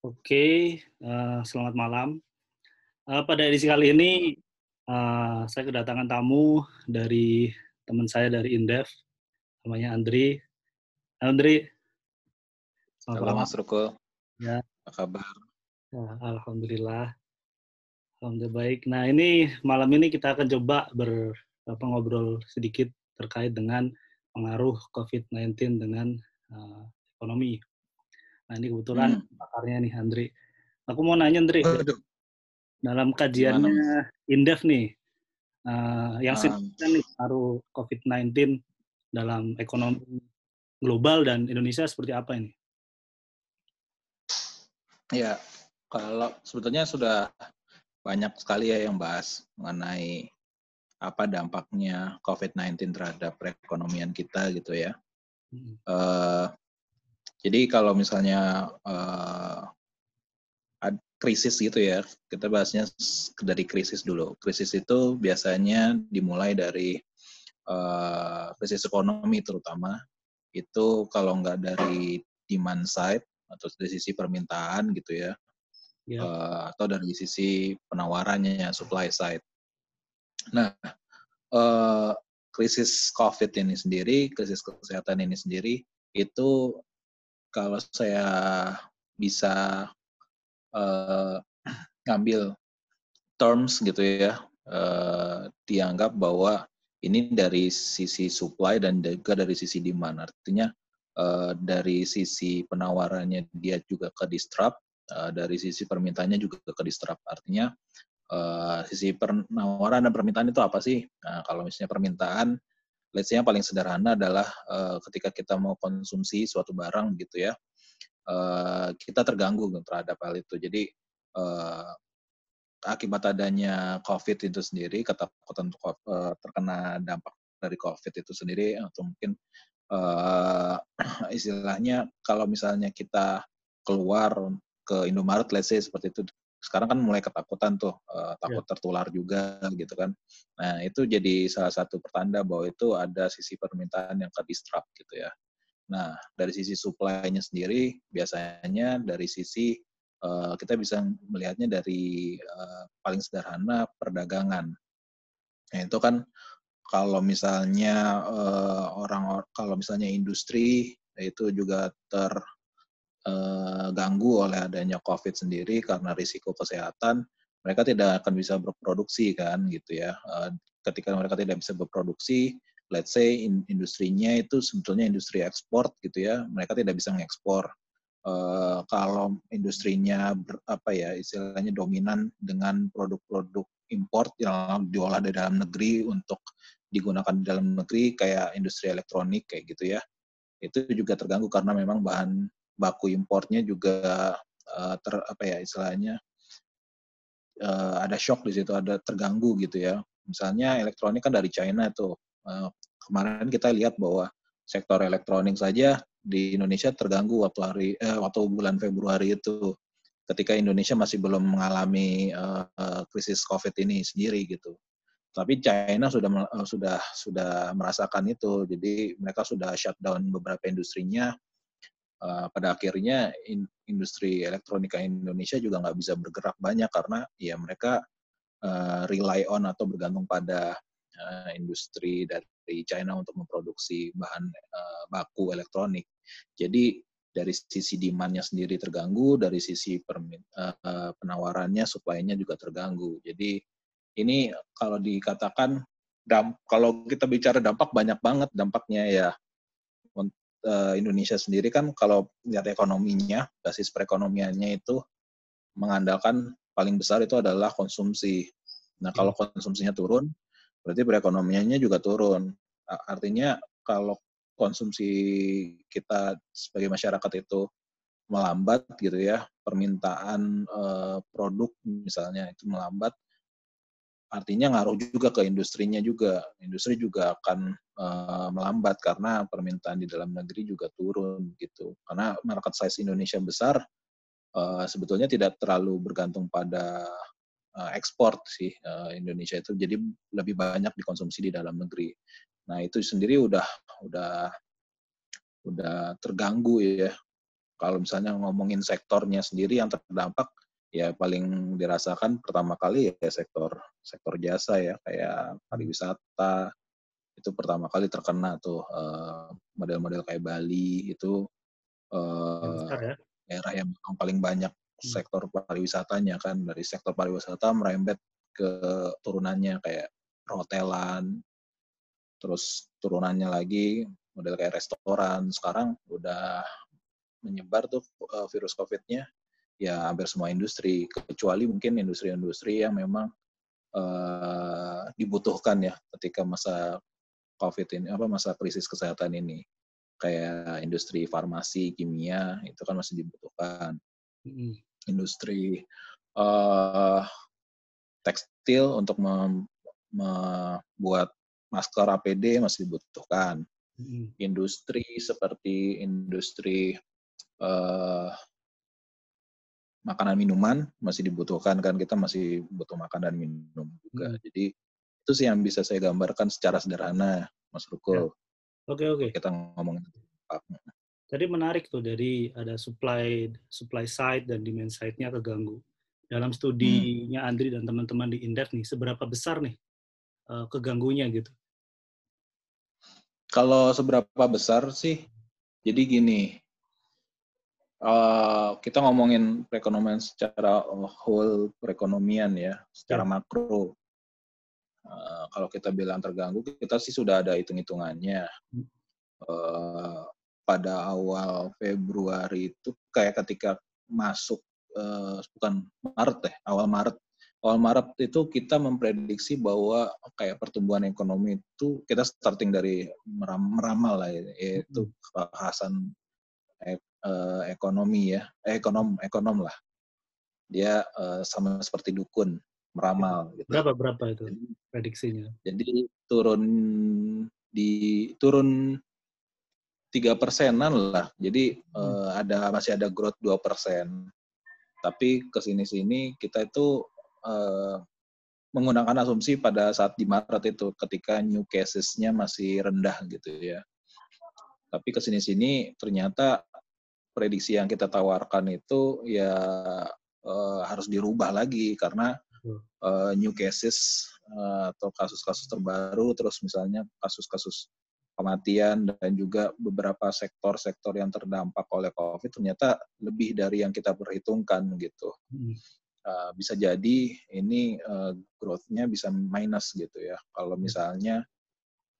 Oke, uh, selamat malam. Uh, pada edisi kali ini uh, saya kedatangan tamu dari teman saya dari Indef, namanya Andri. Andri. Selamat Halo Mas Ruko. Ya. Apa kabar? Ya, Alhamdulillah. Alhamdulillah baik. Nah ini malam ini kita akan coba ber apa, ngobrol sedikit terkait dengan pengaruh COVID-19 dengan uh, ekonomi. Nah ini kebetulan hmm. pakarnya nih Andri. Aku mau nanya Andri, Aduh. dalam kajiannya Gimana? Indef nih, uh, yang signifikan nih pengaruh COVID-19 dalam ekonomi global dan Indonesia seperti apa ini? Ya, kalau sebetulnya sudah banyak sekali ya yang bahas mengenai apa dampaknya COVID-19 terhadap perekonomian kita gitu ya. Hmm. Uh, jadi kalau misalnya uh, krisis gitu ya, kita bahasnya dari krisis dulu. Krisis itu biasanya dimulai dari uh, krisis ekonomi terutama. Itu kalau nggak dari demand side atau dari sisi permintaan gitu ya, yeah. Ya. uh, atau dari sisi penawarannya supply side. Nah, uh, krisis COVID ini sendiri, krisis kesehatan ini sendiri itu kalau saya bisa uh, ngambil terms gitu ya, uh, dianggap bahwa ini dari sisi supply dan juga dari sisi demand. Artinya uh, dari sisi penawarannya dia juga ke disrupt, uh, dari sisi permintaannya juga ke disrupt. Artinya uh, sisi penawaran dan permintaan itu apa sih? Nah, kalau misalnya permintaan let's say yang paling sederhana adalah uh, ketika kita mau konsumsi suatu barang gitu ya, uh, kita terganggu terhadap hal itu. Jadi uh, akibat adanya COVID itu sendiri, ketakutan uh, terkena dampak dari COVID itu sendiri, atau mungkin uh, istilahnya kalau misalnya kita keluar ke Indomaret, let's say seperti itu sekarang kan mulai ketakutan tuh uh, takut yeah. tertular juga gitu kan. Nah itu jadi salah satu pertanda bahwa itu ada sisi permintaan yang ke disrupt gitu ya. Nah dari sisi supply-nya sendiri biasanya dari sisi uh, kita bisa melihatnya dari uh, paling sederhana perdagangan. Nah itu kan kalau misalnya uh, orang kalau misalnya industri itu juga ter Eh, ganggu oleh adanya COVID sendiri karena risiko kesehatan, mereka tidak akan bisa berproduksi kan gitu ya. Eh, ketika mereka tidak bisa berproduksi, let's say in, industrinya itu sebetulnya industri ekspor gitu ya, mereka tidak bisa mengekspor. Uh, kalau industrinya ber, apa ya istilahnya dominan dengan produk-produk import yang diolah di dalam negeri untuk digunakan di dalam negeri kayak industri elektronik kayak gitu ya itu juga terganggu karena memang bahan baku importnya juga uh, ter apa ya istilahnya uh, ada shock di situ, ada terganggu gitu ya. Misalnya elektronik kan dari China tuh. Uh, kemarin kita lihat bahwa sektor elektronik saja di Indonesia terganggu waktu hari eh, waktu bulan Februari itu ketika Indonesia masih belum mengalami uh, krisis COVID ini sendiri gitu. Tapi China sudah sudah sudah merasakan itu, jadi mereka sudah shutdown beberapa industrinya uh, pada akhirnya in, industri elektronika Indonesia juga nggak bisa bergerak banyak karena ya mereka uh, rely on atau bergantung pada uh, industri dari China untuk memproduksi bahan baku elektronik. Jadi dari sisi demand-nya sendiri terganggu, dari sisi penawarannya, supply-nya juga terganggu. Jadi ini kalau dikatakan kalau kita bicara dampak banyak banget dampaknya ya uh, Indonesia sendiri kan kalau lihat ekonominya, basis perekonomiannya itu mengandalkan paling besar itu adalah konsumsi. Nah, kalau hmm. konsumsinya turun, berarti perekonomiannya juga turun. Artinya kalau konsumsi kita sebagai masyarakat itu melambat gitu ya, permintaan uh, produk misalnya itu melambat, artinya ngaruh juga ke industrinya juga. Industri juga akan uh, melambat karena permintaan di dalam negeri juga turun gitu. Karena market size Indonesia besar, uh, sebetulnya tidak terlalu bergantung pada uh, ekspor sih Indonesia itu. Jadi lebih banyak dikonsumsi di dalam negeri. Nah itu sendiri udah udah udah terganggu ya kalau misalnya ngomongin sektornya sendiri yang terdampak ya paling dirasakan pertama kali ya sektor sektor jasa ya kayak pariwisata itu pertama kali terkena tuh model-model uh, kayak Bali itu uh, ya? daerah yang paling banyak hmm. sektor pariwisatanya kan dari sektor pariwisata merembet ke turunannya kayak perhotelan terus turunannya lagi model kayak restoran sekarang udah menyebar tuh uh, virus COVID-nya ya hampir semua industri kecuali mungkin industri-industri yang memang uh, dibutuhkan ya ketika masa COVID ini apa masa krisis kesehatan ini kayak industri farmasi kimia itu kan masih dibutuhkan mm. industri uh, tekstil untuk membuat masker APD masih dibutuhkan mm. industri seperti industri uh, makanan minuman masih dibutuhkan kan kita masih butuh makan dan minum juga. Hmm. Jadi itu sih yang bisa saya gambarkan secara sederhana, Mas Rukul. Ya. Oke oke. Kita ngomongin. Tadi menarik tuh dari ada supply supply side dan demand side-nya keganggu. Dalam studinya hmm. Andri dan teman-teman di Indef nih, seberapa besar nih uh, keganggunya gitu? Kalau seberapa besar sih? Jadi gini, uh, kita ngomongin perekonomian secara whole perekonomian ya, secara yeah. makro. Uh, kalau kita bilang terganggu, kita sih sudah ada hitung-hitungannya. Uh, pada awal Februari itu kayak ketika masuk uh, bukan Maret deh, awal Maret. Awal Maret itu kita memprediksi bahwa kayak pertumbuhan ekonomi itu kita starting dari meramal lah ya, yaitu kekhasan uh, ekonomi ya, eh, ekonom ekonom lah. Dia uh, sama seperti dukun meramal. Gitu. Berapa berapa itu jadi, prediksinya? Jadi turun di turun tiga persenan lah. Jadi hmm. uh, ada masih ada growth dua persen. Tapi ke sini sini kita itu uh, menggunakan asumsi pada saat di Maret itu ketika new cases-nya masih rendah gitu ya. Tapi ke sini sini ternyata prediksi yang kita tawarkan itu ya uh, harus dirubah lagi karena uh, new cases uh, atau kasus-kasus terbaru terus misalnya kasus-kasus kematian dan juga beberapa sektor-sektor yang terdampak oleh COVID ternyata lebih dari yang kita perhitungkan gitu. Uh, bisa jadi ini uh, growth-nya bisa minus gitu ya. Kalau misalnya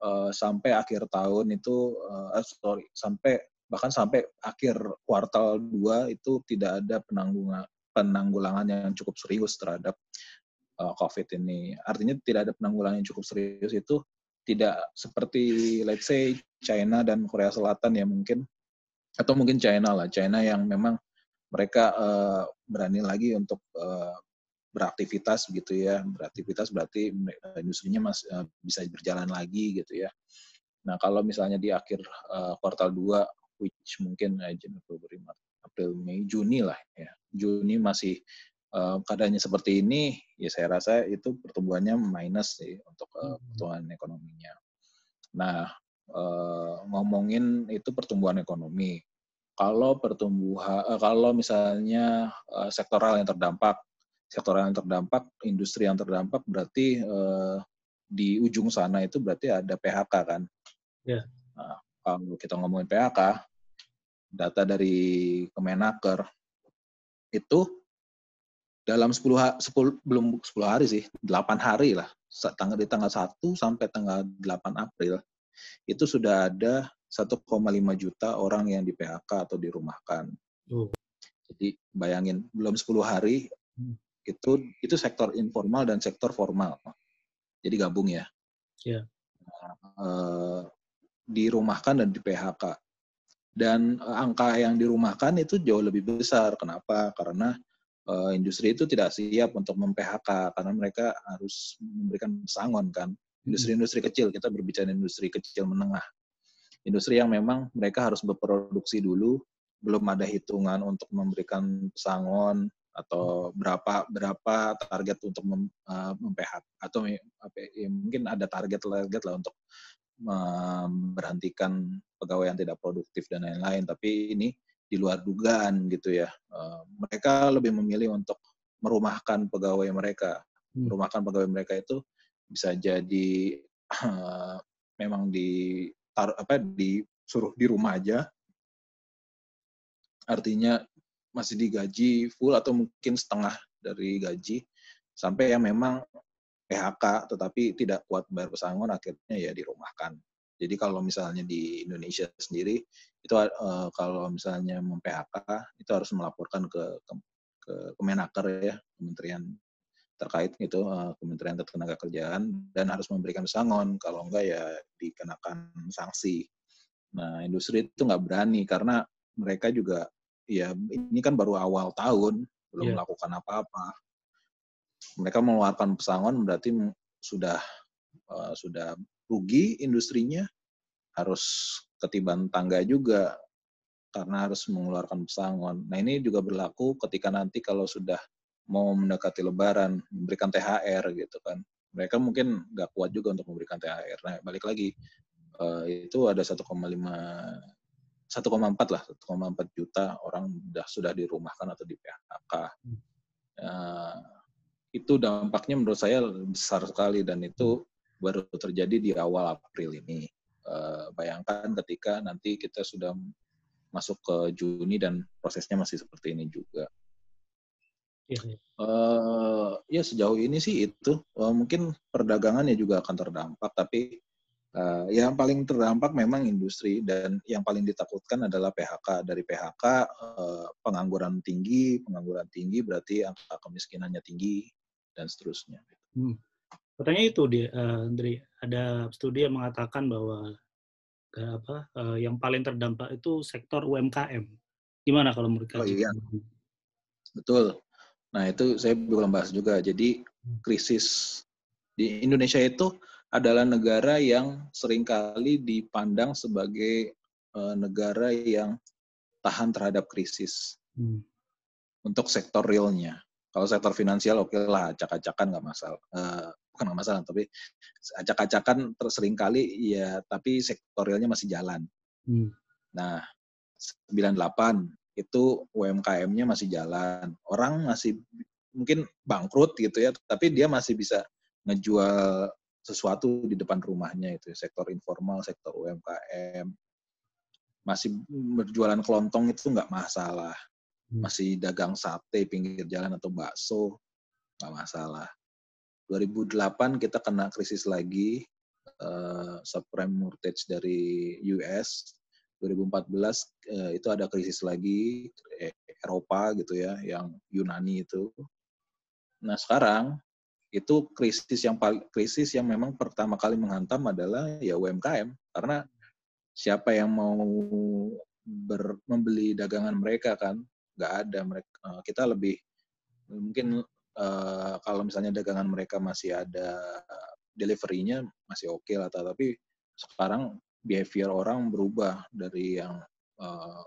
uh, sampai akhir tahun itu, uh, sorry, sampai bahkan sampai akhir kuartal 2 itu tidak ada penanggungan penanggulangan yang cukup serius terhadap uh, COVID ini. Artinya tidak ada penanggulangan yang cukup serius itu tidak seperti let's say China dan Korea Selatan ya mungkin atau mungkin China lah, China yang memang mereka uh, berani lagi untuk uh, beraktivitas gitu ya. Beraktivitas berarti industrinya masih bisa berjalan lagi gitu ya. Nah, kalau misalnya di akhir uh, kuartal 2 which mungkin uh, Januari, Februari, Maret, April, Mei, Juni lah ya. Juni masih uh, keadaannya seperti ini, ya saya rasa itu pertumbuhannya minus sih untuk uh, pertumbuhan ekonominya. Nah, uh, ngomongin itu pertumbuhan ekonomi. Kalau pertumbuhan, uh, kalau misalnya uh, sektoral yang terdampak, sektoral yang terdampak, industri yang terdampak berarti uh, di ujung sana itu berarti ada PHK kan. Yeah. Nah, kalau kita ngomongin PHK, data dari Kemenaker itu dalam 10, ha 10 belum 10 hari sih, 8 hari lah. Tanggal di tanggal 1 sampai tanggal 8 April itu sudah ada 1,5 juta orang yang di PHK atau dirumahkan. Oh. Jadi bayangin belum 10 hari hmm. itu itu sektor informal dan sektor formal. Jadi gabung ya. Yeah. Nah, eh, dirumahkan dan di PHK dan uh, angka yang dirumahkan itu jauh lebih besar. Kenapa? Karena uh, industri itu tidak siap untuk mem-PHK karena mereka harus memberikan pesangon kan. Industri-industri kecil, kita berbicara industri kecil menengah. Industri yang memang mereka harus berproduksi dulu, belum ada hitungan untuk memberikan pesangon atau berapa berapa target untuk mem, uh, mem-PHK atau ya, mungkin ada target target lah untuk memberhentikan pegawai yang tidak produktif dan lain-lain. Tapi ini di luar dugaan gitu ya. Uh, mereka lebih memilih untuk merumahkan pegawai mereka. Hmm. Merumahkan pegawai mereka itu bisa jadi uh, memang di tar, apa disuruh di rumah aja. Artinya masih digaji full atau mungkin setengah dari gaji sampai yang memang PHK tetapi tidak kuat bayar pesangon akhirnya ya dirumahkan. Jadi kalau misalnya di Indonesia sendiri itu uh, kalau misalnya mem-PHK itu harus melaporkan ke ke, ke Kemenaker ya, Kementerian terkait itu uh, Kementerian Ketenagakerjaan dan harus memberikan pesangon kalau enggak ya dikenakan sanksi. Nah, industri itu nggak berani karena mereka juga ya ini kan baru awal tahun, belum yeah. melakukan apa-apa. Mereka mengeluarkan pesangon berarti sudah uh, sudah rugi industrinya, harus ketiban tangga juga karena harus mengeluarkan pesangon. Nah ini juga berlaku ketika nanti kalau sudah mau mendekati Lebaran, memberikan THR gitu kan. Mereka mungkin nggak kuat juga untuk memberikan THR. Nah balik lagi uh, itu ada 1,5 1,4 lah, 1,4 juta orang sudah sudah dirumahkan atau di PHK. Uh, itu dampaknya menurut saya besar sekali dan itu baru terjadi di awal April ini. Uh, bayangkan ketika nanti kita sudah masuk ke Juni dan prosesnya masih seperti ini juga. Uh, ya sejauh ini sih itu uh, mungkin perdagangannya juga akan terdampak tapi uh, yang paling terdampak memang industri dan yang paling ditakutkan adalah PHK dari PHK uh, pengangguran tinggi pengangguran tinggi berarti angka kemiskinannya tinggi dan seterusnya. Hmm. Katanya itu dia, uh, Andri, ada studi yang mengatakan bahwa uh, apa uh, yang paling terdampak itu sektor UMKM. Gimana kalau menurut Oh iya, betul. Nah itu saya belum bahas juga. Jadi hmm. krisis di Indonesia itu adalah negara yang sering kali dipandang sebagai uh, negara yang tahan terhadap krisis hmm. untuk sektor realnya. Kalau sektor finansial oke okay lah, acak-acakan nggak masalah. Uh, bukan nggak masalah, tapi acak-acakan tersering kali ya, tapi sektorialnya masih jalan. Hmm. Nah, 98 itu UMKM-nya masih jalan. Orang masih mungkin bangkrut gitu ya, tapi dia masih bisa ngejual sesuatu di depan rumahnya itu sektor informal, sektor UMKM masih berjualan kelontong itu nggak masalah. Hmm. masih dagang sate pinggir jalan atau bakso nggak masalah 2008 kita kena krisis lagi uh, subprime mortgage dari US 2014 uh, itu ada krisis lagi eh, Eropa gitu ya yang Yunani itu. Nah sekarang itu krisis yang krisis yang memang pertama kali menghantam adalah ya UMKM karena siapa yang mau ber, membeli dagangan mereka kan? Nggak ada mereka uh, kita lebih mungkin uh, kalau misalnya dagangan mereka masih ada deliverynya masih oke okay lah tapi sekarang behavior orang berubah dari yang uh,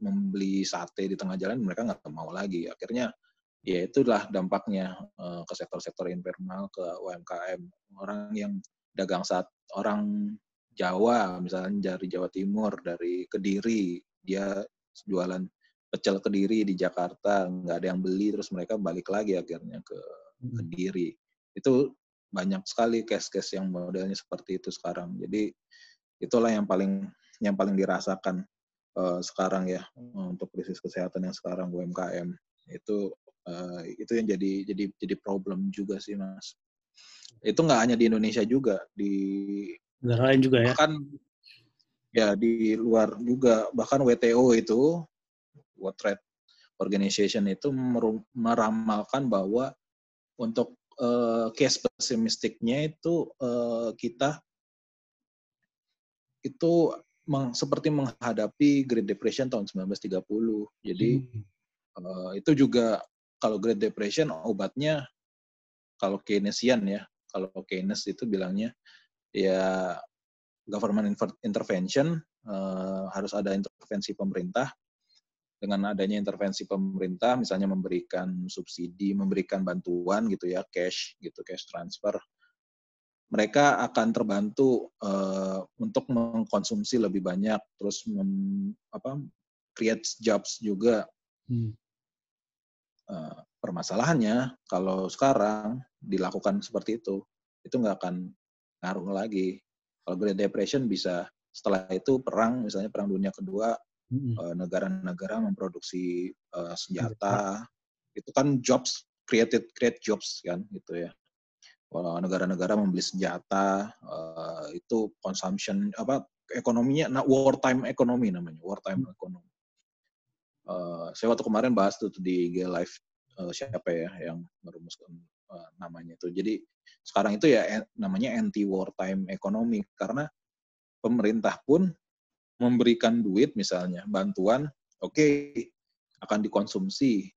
membeli sate di tengah jalan mereka nggak mau lagi. Akhirnya ya itulah dampaknya uh, ke sektor-sektor informal ke UMKM orang yang dagang saat orang Jawa misalnya dari Jawa Timur dari Kediri dia jualan pecel kediri di Jakarta nggak ada yang beli terus mereka balik lagi akhirnya ke hmm. kediri. Itu banyak sekali case-case yang modelnya seperti itu sekarang. Jadi itulah yang paling yang paling dirasakan uh, sekarang ya untuk krisis kesehatan yang sekarang UMKM itu uh, itu yang jadi jadi jadi problem juga sih mas. Itu nggak hanya di Indonesia juga di negara lain juga ya? bahkan ya di luar juga. Bahkan WTO itu World Trade Organization itu meramalkan bahwa untuk uh, case pesimistiknya itu uh, kita itu meng, seperti menghadapi Great Depression tahun 1930. Jadi hmm. uh, itu juga kalau Great Depression obatnya kalau Keynesian ya, kalau Keynes itu bilangnya ya government intervention uh, harus ada intervensi pemerintah dengan adanya intervensi pemerintah, misalnya memberikan subsidi, memberikan bantuan gitu ya, cash gitu, cash transfer, mereka akan terbantu uh, untuk mengkonsumsi lebih banyak, terus mem, apa, creates jobs juga. Hmm. Uh, permasalahannya kalau sekarang dilakukan seperti itu, itu nggak akan ngaruh lagi. Kalau Great Depression bisa setelah itu perang, misalnya perang dunia kedua, hmm. negara-negara memproduksi uh, senjata, itu kan jobs created create jobs kan gitu ya. Negara-negara membeli senjata uh, itu consumption apa ekonominya nah wartime ekonomi namanya wartime hmm. ekonomi uh, saya waktu kemarin bahas tuh di G Live uh, siapa ya yang merumuskan uh, namanya itu. Jadi sekarang itu ya namanya anti wartime ekonomi karena pemerintah pun memberikan duit misalnya bantuan oke okay, akan dikonsumsi.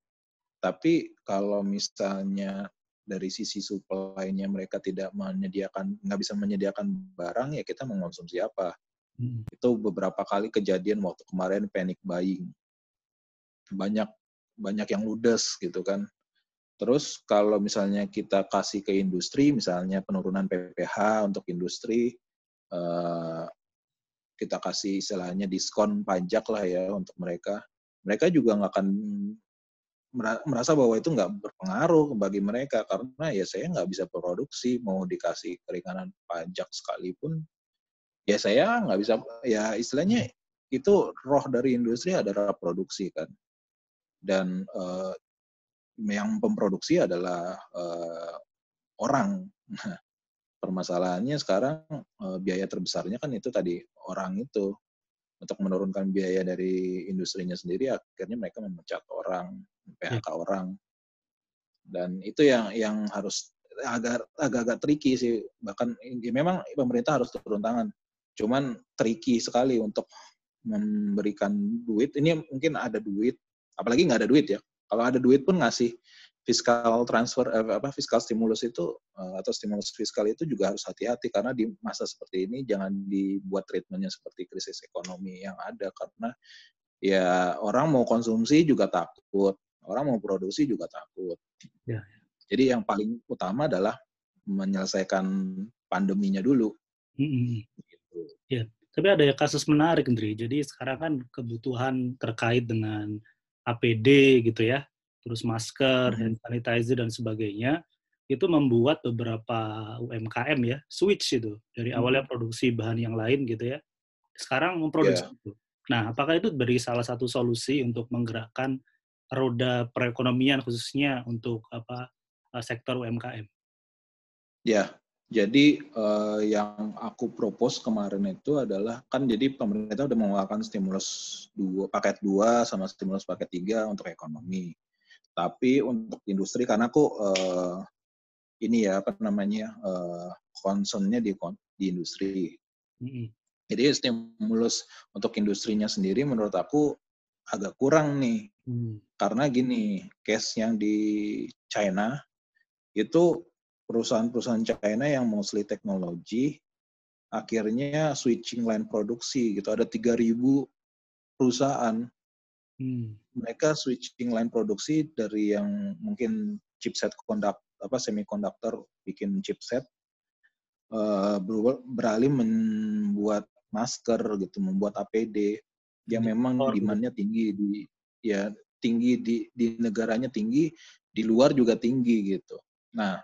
Tapi kalau misalnya dari sisi supply-nya mereka tidak menyediakan nggak bisa menyediakan barang ya kita mengonsumsi apa? Hmm. itu beberapa kali kejadian waktu kemarin panic buying. Banyak banyak yang ludes gitu kan. Terus kalau misalnya kita kasih ke industri misalnya penurunan PPH untuk industri uh, kita kasih istilahnya diskon pajak lah ya untuk mereka. Mereka juga nggak akan merasa bahwa itu nggak berpengaruh bagi mereka karena ya saya nggak bisa produksi mau dikasih keringanan pajak sekalipun ya saya nggak bisa ya istilahnya itu roh dari industri adalah produksi kan. Dan uh, yang memproduksi adalah uh, orang. Permasalahannya sekarang uh, biaya terbesarnya kan itu tadi orang itu. Untuk menurunkan biaya dari industrinya sendiri akhirnya mereka memecat orang PHK hmm. orang. Dan itu yang yang harus agak agak-agak tricky sih. Bahkan ya memang pemerintah harus turun tangan. Cuman tricky sekali untuk memberikan duit. Ini mungkin ada duit apalagi nggak ada duit ya. Kalau ada duit pun ngasih fiskal transfer eh, apa fiskal stimulus itu eh, atau stimulus fiskal itu juga harus hati-hati karena di masa seperti ini jangan dibuat treatmentnya seperti krisis ekonomi yang ada karena ya orang mau konsumsi juga takut orang mau produksi juga takut ya. jadi yang paling utama adalah menyelesaikan pandeminya dulu hmm. gitu. ya tapi ada ya kasus menarik Ndri jadi sekarang kan kebutuhan terkait dengan APD gitu ya terus masker, hmm. hand sanitizer dan sebagainya, itu membuat beberapa UMKM ya switch itu dari hmm. awalnya produksi bahan yang lain gitu ya, sekarang memproduksi yeah. itu. Nah, apakah itu beri salah satu solusi untuk menggerakkan roda perekonomian khususnya untuk apa eh, sektor UMKM? Ya, jadi uh, yang aku propose kemarin itu adalah kan jadi pemerintah udah mengeluarkan stimulus dua paket dua sama stimulus paket tiga untuk ekonomi. Tapi untuk industri karena aku uh, ini ya apa namanya uh, concernnya di di industri. Mm-hmm. Jadi stimulus untuk industrinya sendiri menurut aku agak kurang nih. Mm. Karena gini, case yang di China itu perusahaan-perusahaan China yang mostly teknologi akhirnya switching line produksi gitu. Ada 3000 perusahaan Hmm. Mereka switching line produksi dari yang mungkin chipset kondak apa semikonduktor bikin chipset uh, beralih membuat masker gitu, membuat APD yang memang oh, demandnya tinggi di ya tinggi di di negaranya tinggi, di luar juga tinggi gitu. Nah,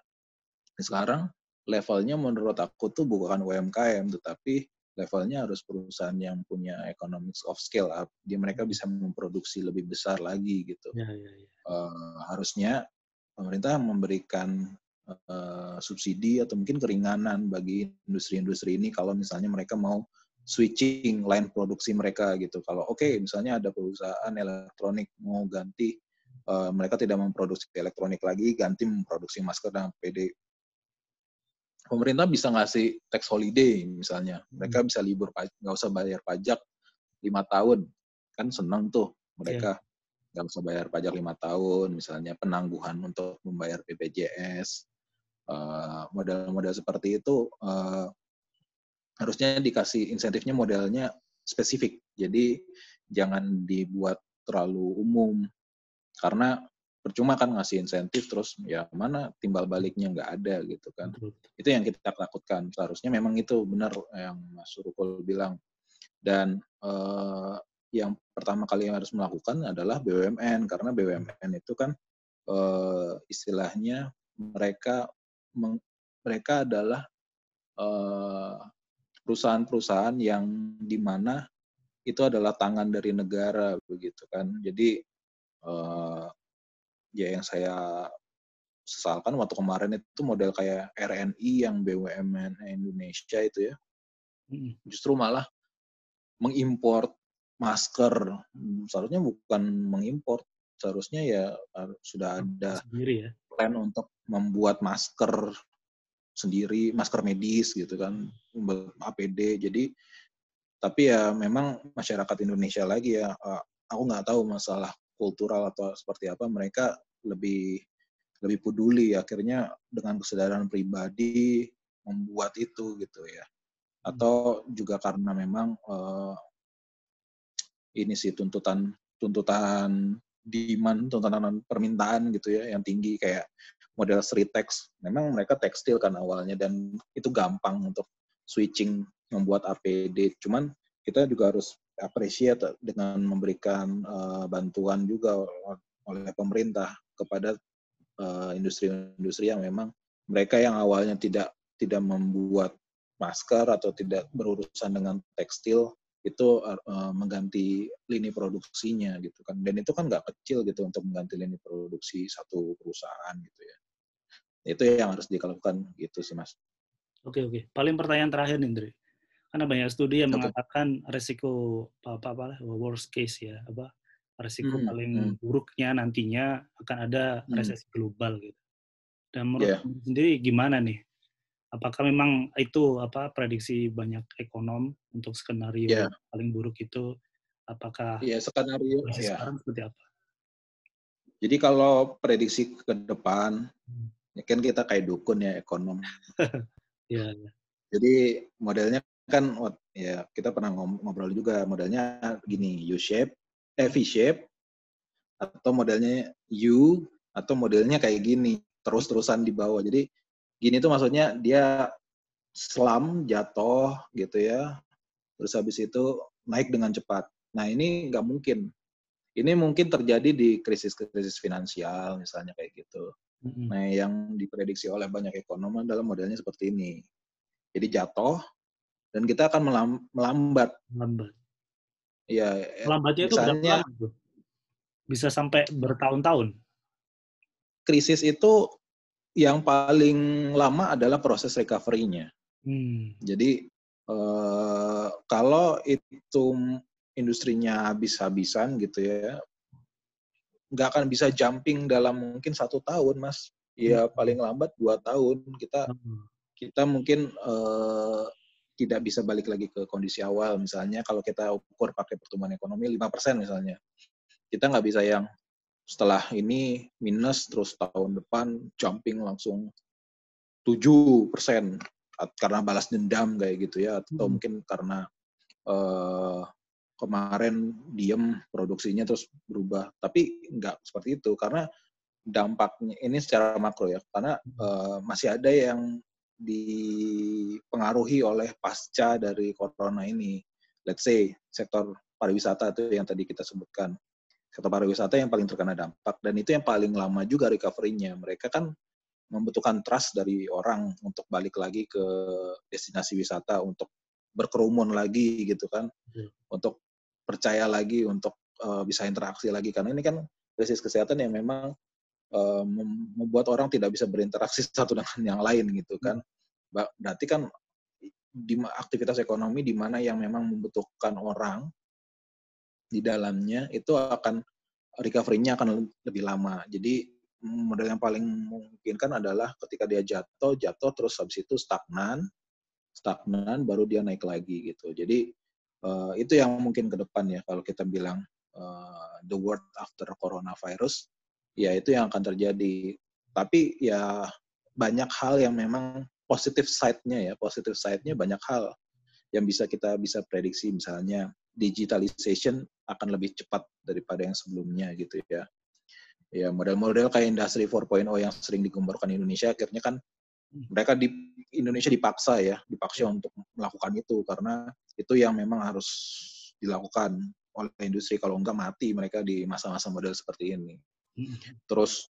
sekarang levelnya menurut aku tuh bukan UMKM tetapi levelnya harus perusahaan yang punya economics of scale up. Dia mereka bisa memproduksi lebih besar lagi gitu. Ya, ya, ya. Uh, harusnya pemerintah memberikan uh, subsidi atau mungkin keringanan bagi industri-industri ini kalau misalnya mereka mau switching line produksi mereka gitu. Kalau oke okay, misalnya ada perusahaan elektronik mau ganti uh, mereka tidak memproduksi elektronik lagi, ganti memproduksi masker dan PD pemerintah bisa ngasih tax holiday misalnya mereka hmm. bisa libur nggak usah bayar pajak lima tahun kan senang tuh mereka iya. nggak yeah. usah bayar pajak lima tahun misalnya penangguhan untuk membayar BPJS uh, model-model seperti itu uh, harusnya dikasih insentifnya modelnya spesifik jadi jangan dibuat terlalu umum karena percuma kan ngasih insentif terus ya mana timbal baliknya nggak ada gitu kan. Betul. itu yang kita takutkan. Seharusnya memang itu benar yang Mas Surukul bilang. Dan uh, yang pertama kali yang harus melakukan adalah BUMN karena BUMN itu kan uh, istilahnya mereka meng, mereka adalah perusahaan-perusahaan yang di mana itu adalah tangan dari negara begitu kan. Jadi uh, ya yang saya sesalkan waktu kemarin itu model kayak RNI yang BUMN Indonesia itu ya. Justru malah mengimpor masker. Seharusnya bukan mengimpor seharusnya ya sudah ada sendiri ya. plan untuk membuat masker sendiri masker medis gitu kan APD jadi tapi ya memang masyarakat Indonesia lagi ya aku nggak tahu masalah kultural atau seperti apa mereka lebih lebih peduli. Akhirnya dengan kesadaran pribadi membuat itu gitu ya. Atau juga karena memang uh, ini sih tuntutan tuntutan demand tuntutan permintaan gitu ya yang tinggi kayak model street text. Memang mereka tekstil kan awalnya dan itu gampang untuk switching membuat APD cuman kita juga harus appreciate dengan memberikan uh, bantuan juga oleh pemerintah kepada Eh, industri-industri uh, yang memang mereka yang awalnya tidak tidak membuat masker atau tidak berurusan dengan tekstil itu uh, mengganti lini produksinya gitu kan. Dan itu kan nggak kecil gitu untuk mengganti lini produksi satu perusahaan gitu ya. Itu yang harus dilakukan gitu sih mas. Oke oke. Paling pertanyaan terakhir nih Indri karena banyak studi yang okay. mengatakan resiko apa apa worst case ya apa resiko hmm, paling hmm. buruknya nantinya akan ada hmm. resesi hmm. global gitu. Dan menurut yeah. sendiri gimana nih? Apakah memang itu apa prediksi banyak ekonom untuk skenario yeah. paling buruk itu? Apakah yeah, skenario yeah. sekarang seperti apa? Jadi kalau prediksi ke depan, hmm. ya kan kita kayak dukun ya ekonom. yeah, yeah. Jadi modelnya kan ya kita pernah ngobrol juga modelnya gini U shape eh, V-shape atau modelnya U atau modelnya kayak gini terus-terusan di bawah. Jadi gini tuh maksudnya dia slam jatuh gitu ya. Terus habis itu naik dengan cepat. Nah, ini nggak mungkin. Ini mungkin terjadi di krisis-krisis finansial misalnya kayak gitu. Mm-hmm. Nah, yang diprediksi oleh banyak ekonom adalah modelnya seperti ini. Jadi jatuh dan kita akan melambat. Melambat. Iya. Ya, Lambatnya itu berapa lama Bisa sampai bertahun-tahun? Krisis itu yang paling lama adalah proses recovery-nya. Hmm. Jadi eh, kalau itu industrinya habis-habisan gitu ya, nggak akan bisa jumping dalam mungkin satu tahun, mas. Ya hmm. paling lambat dua tahun kita hmm. kita mungkin eh, tidak bisa balik lagi ke kondisi awal. Misalnya kalau kita ukur pakai pertumbuhan ekonomi 5% misalnya. Kita nggak bisa yang setelah ini minus terus tahun depan jumping langsung 7% karena balas dendam kayak gitu ya atau hmm. mungkin karena uh, kemarin diem produksinya terus berubah tapi nggak seperti itu karena dampaknya ini secara makro ya karena uh, masih ada yang dipengaruhi oleh pasca dari corona ini. Let's say sektor pariwisata itu yang tadi kita sebutkan. Sektor pariwisata yang paling terkena dampak dan itu yang paling lama juga recovery-nya. Mereka kan membutuhkan trust dari orang untuk balik lagi ke destinasi wisata untuk berkerumun lagi gitu kan. Hmm. Untuk percaya lagi untuk uh, bisa interaksi lagi karena ini kan krisis kesehatan yang memang uh, membuat orang tidak bisa berinteraksi satu dengan yang lain gitu kan. Berarti kan di aktivitas ekonomi di mana yang memang membutuhkan orang di dalamnya itu akan recovery-nya akan lebih lama. Jadi model yang paling mungkin kan adalah ketika dia jatuh, jatuh terus habis itu stagnan, stagnan baru dia naik lagi gitu. Jadi uh, itu yang mungkin ke depan ya kalau kita bilang uh, the world after coronavirus ya itu yang akan terjadi. Tapi ya banyak hal yang memang positif side-nya ya positif side-nya banyak hal yang bisa kita bisa prediksi. Misalnya digitalization akan lebih cepat daripada yang sebelumnya gitu ya. Ya model-model kayak industri 4.0 yang sering digemborkan Indonesia akhirnya kan mereka di Indonesia dipaksa ya dipaksa untuk melakukan itu karena itu yang memang harus dilakukan oleh industri. Kalau enggak mati mereka di masa-masa model seperti ini. Hmm. Terus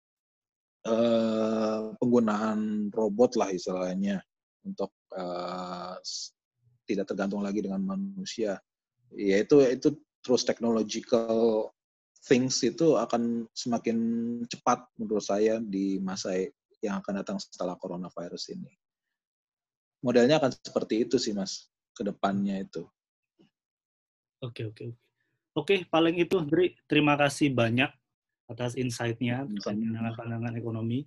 uh, penggunaan robot lah istilahnya untuk uh, tidak tergantung lagi dengan manusia. Ya itu itu terus technological things itu akan semakin cepat menurut saya di masa yang akan datang setelah coronavirus ini. Modelnya akan seperti itu sih mas, ke depannya itu. Oke, oke, oke. Oke, paling itu, Dri. Terima kasih banyak atas insight-nya, pandangan-pandangan ekonomi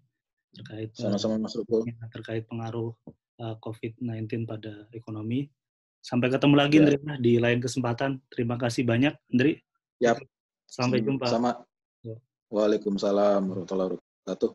terkait eh, sama-sama Mas Rukul. terkait pengaruh uh, eh, COVID-19 pada ekonomi. Sampai ketemu lagi, ya. Ndri, di lain kesempatan. Terima kasih banyak, Ndri. Ya. Sampai jumpa. Sama. Ya. Waalaikumsalam warahmatullahi wabarakatuh.